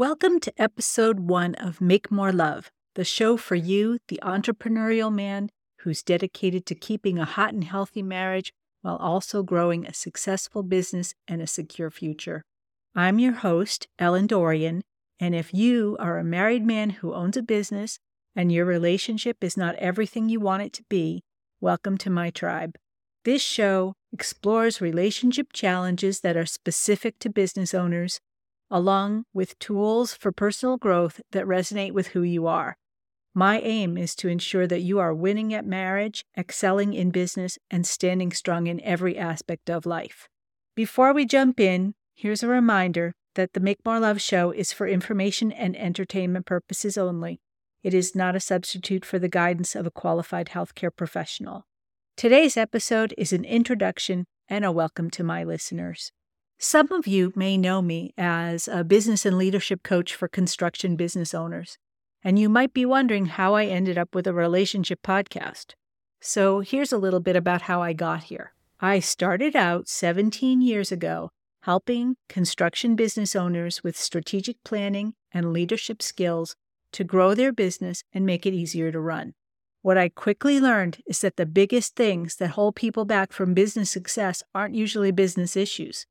Welcome to episode one of Make More Love, the show for you, the entrepreneurial man who's dedicated to keeping a hot and healthy marriage while also growing a successful business and a secure future. I'm your host, Ellen Dorian, and if you are a married man who owns a business and your relationship is not everything you want it to be, welcome to my tribe. This show explores relationship challenges that are specific to business owners along with tools for personal growth that resonate with who you are. My aim is to ensure that you are winning at marriage, excelling in business, and standing strong in every aspect of life. Before we jump in, here's a reminder that the Make More Love show is for information and entertainment purposes only. It is not a substitute for the guidance of a qualified healthcare professional. Today's episode is an introduction and a welcome to my listeners. Some of you may know me as a business and leadership coach for construction business owners, and you might be wondering how I ended up with a relationship podcast. So here's a little bit about how I got here. I started out 17 years ago helping construction business owners with strategic planning and leadership skills to grow their business and make it easier to run. What I quickly learned is that the biggest things that hold people back from business success aren't usually business issues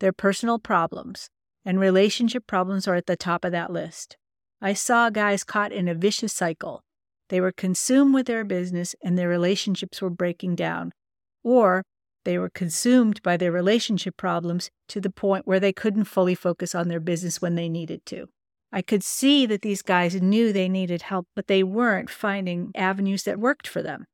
their personal problems, and relationship problems are at the top of that list. I saw guys caught in a vicious cycle. They were consumed with their business and their relationships were breaking down, or they were consumed by their relationship problems to the point where they couldn't fully focus on their business when they needed to. I could see that these guys knew they needed help, but they weren't finding avenues that worked for them.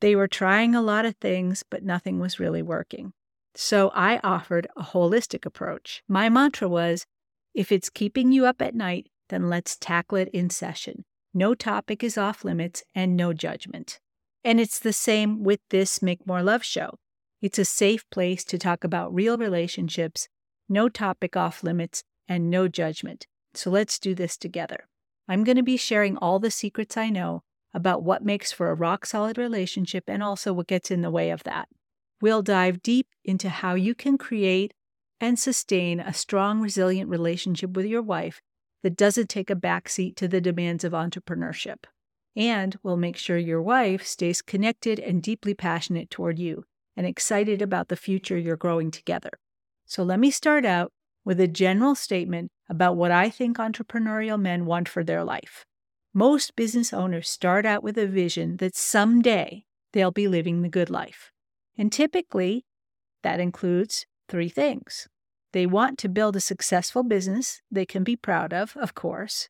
They were trying a lot of things, but nothing was really working. So I offered a holistic approach. My mantra was if it's keeping you up at night, then let's tackle it in session. No topic is off limits and no judgment. And it's the same with this Make More Love show. It's a safe place to talk about real relationships, no topic off limits, and no judgment. So let's do this together. I'm going to be sharing all the secrets I know about what makes for a rock solid relationship and also what gets in the way of that. We'll dive deep into how you can create and sustain a strong, resilient relationship with your wife that doesn't take a backseat to the demands of entrepreneurship. And we'll make sure your wife stays connected and deeply passionate toward you and excited about the future you're growing together. So let me start out with a general statement about what I think entrepreneurial men want for their life. Most business owners start out with a vision that someday they'll be living the good life. And typically, that includes three things. They want to build a successful business they can be proud of, of course,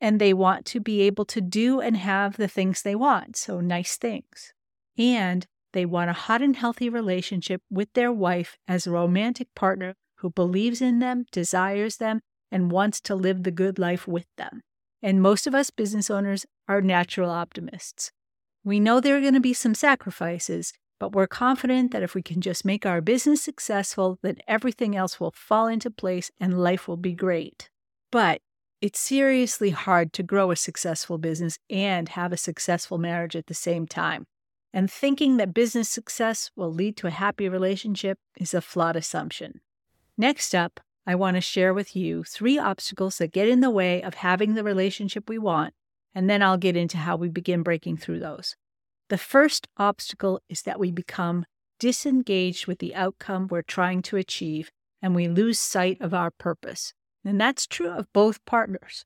and they want to be able to do and have the things they want, so nice things. And they want a hot and healthy relationship with their wife as a romantic partner who believes in them, desires them, and wants to live the good life with them. And most of us business owners are natural optimists. We know there are going to be some sacrifices, but we're confident that if we can just make our business successful, then everything else will fall into place and life will be great. But it's seriously hard to grow a successful business and have a successful marriage at the same time. And thinking that business success will lead to a happy relationship is a flawed assumption. Next up, I want to share with you three obstacles that get in the way of having the relationship we want, and then I'll get into how we begin breaking through those. The first obstacle is that we become disengaged with the outcome we're trying to achieve and we lose sight of our purpose. And that's true of both partners.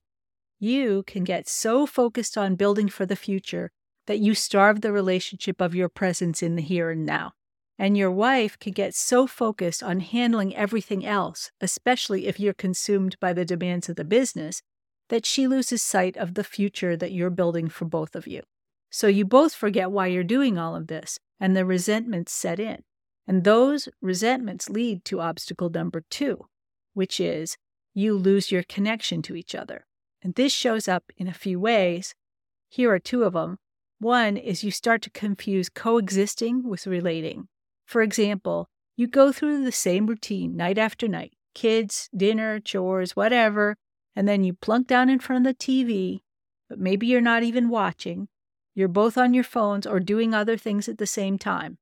You can get so focused on building for the future that you starve the relationship of your presence in the here and now. And your wife can get so focused on handling everything else, especially if you're consumed by the demands of the business, that she loses sight of the future that you're building for both of you. So you both forget why you're doing all of this, and the resentments set in. And those resentments lead to obstacle number two, which is you lose your connection to each other. And this shows up in a few ways. Here are two of them. One is you start to confuse coexisting with relating. For example, you go through the same routine night after night kids, dinner, chores, whatever, and then you plunk down in front of the TV, but maybe you're not even watching, you're both on your phones or doing other things at the same time.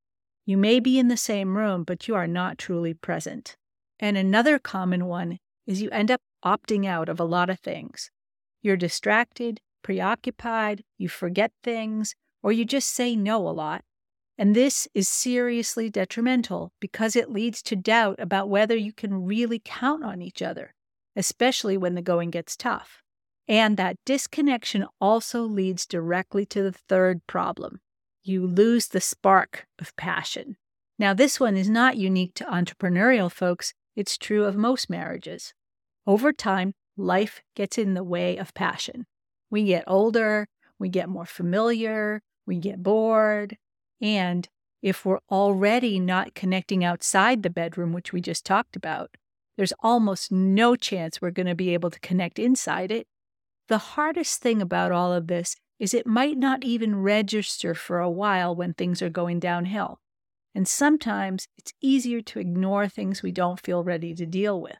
You may be in the same room, but you are not truly present. And another common one is you end up opting out of a lot of things. You're distracted, preoccupied, you forget things, or you just say no a lot. And this is seriously detrimental because it leads to doubt about whether you can really count on each other, especially when the going gets tough. And that disconnection also leads directly to the third problem you lose the spark of passion. Now, this one is not unique to entrepreneurial folks, it's true of most marriages. Over time, life gets in the way of passion. We get older, we get more familiar, we get bored, and if we're already not connecting outside the bedroom, which we just talked about, there's almost no chance we're going to be able to connect inside it. The hardest thing about all of this is it might not even register for a while when things are going downhill. And sometimes it's easier to ignore things we don't feel ready to deal with.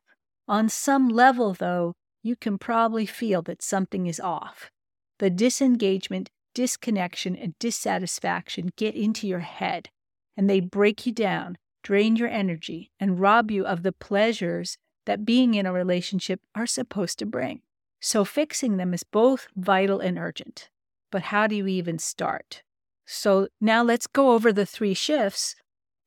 On some level, though, you can probably feel that something is off. The disengagement, disconnection, and dissatisfaction get into your head, and they break you down, drain your energy, and rob you of the pleasures that being in a relationship are supposed to bring. So, fixing them is both vital and urgent. But how do you even start? So, now let's go over the three shifts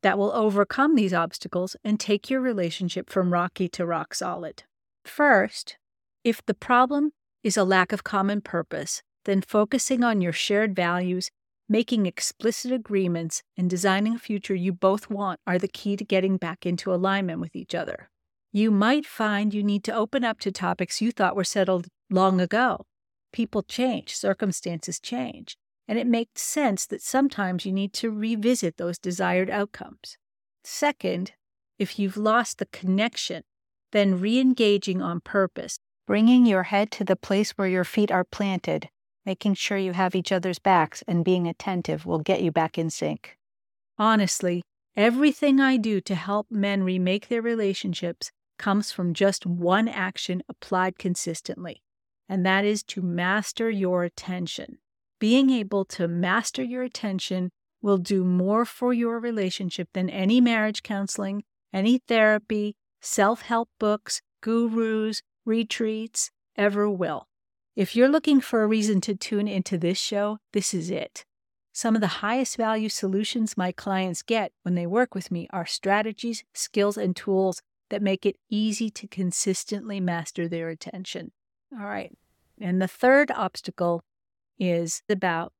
that will overcome these obstacles and take your relationship from rocky to rock solid. First, if the problem is a lack of common purpose, then focusing on your shared values, making explicit agreements, and designing a future you both want are the key to getting back into alignment with each other. You might find you need to open up to topics you thought were settled long ago. People change, circumstances change and it makes sense that sometimes you need to revisit those desired outcomes. Second, if you've lost the connection, then re engaging on purpose, bringing your head to the place where your feet are planted, making sure you have each other's backs, and being attentive will get you back in sync. Honestly, everything I do to help men remake their relationships comes from just one action applied consistently, and that is to master your attention. Being able to master your attention will do more for your relationship than any marriage counseling, any therapy, self help books, gurus, retreats ever will. If you're looking for a reason to tune into this show, this is it. Some of the highest value solutions my clients get when they work with me are strategies, skills, and tools that make it easy to consistently master their attention. All right. And the third obstacle is about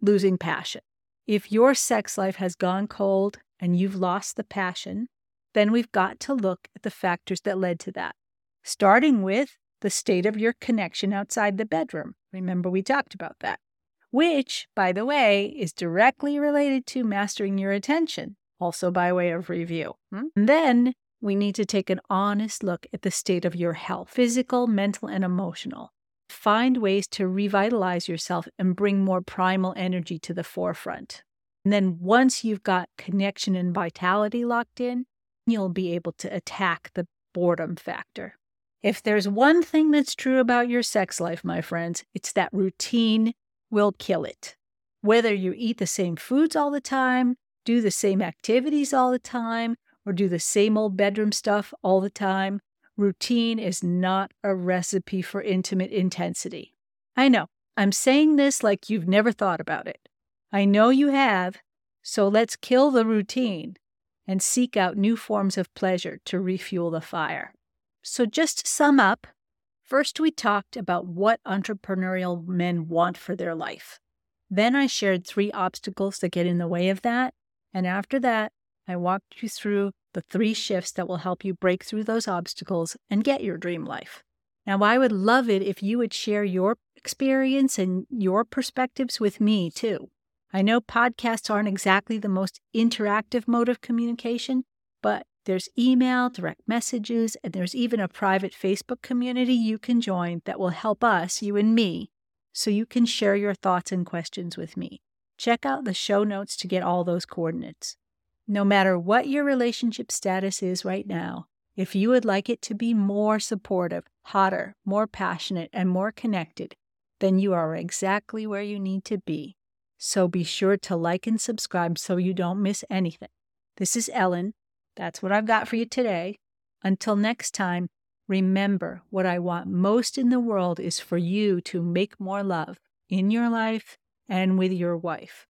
losing passion. If your sex life has gone cold and you've lost the passion, then we've got to look at the factors that led to that, starting with the state of your connection outside the bedroom. Remember, we talked about that, which, by the way, is directly related to mastering your attention, also by way of review. Hmm? Then we need to take an honest look at the state of your health physical, mental, and emotional. Find ways to revitalize yourself and bring more primal energy to the forefront. And then once you've got connection and vitality locked in, you'll be able to attack the boredom factor. If there's one thing that's true about your sex life, my friends, it's that routine will kill it. Whether you eat the same foods all the time, do the same activities all the time, or do the same old bedroom stuff all the time, Routine is not a recipe for intimate intensity. I know, I'm saying this like you've never thought about it. I know you have, so let's kill the routine and seek out new forms of pleasure to refuel the fire. So, just to sum up, first we talked about what entrepreneurial men want for their life. Then I shared three obstacles that get in the way of that. And after that, I walked you through the three shifts that will help you break through those obstacles and get your dream life. Now, I would love it if you would share your experience and your perspectives with me too. I know podcasts aren't exactly the most interactive mode of communication, but there's email, direct messages, and there's even a private Facebook community you can join that will help us, you and me, so you can share your thoughts and questions with me. Check out the show notes to get all those coordinates. No matter what your relationship status is right now, if you would like it to be more supportive, hotter, more passionate, and more connected, then you are exactly where you need to be. So be sure to like and subscribe so you don't miss anything. This is Ellen. That's what I've got for you today. Until next time, Remember, what I want most in the world is for you to make more love in your life and with your wife.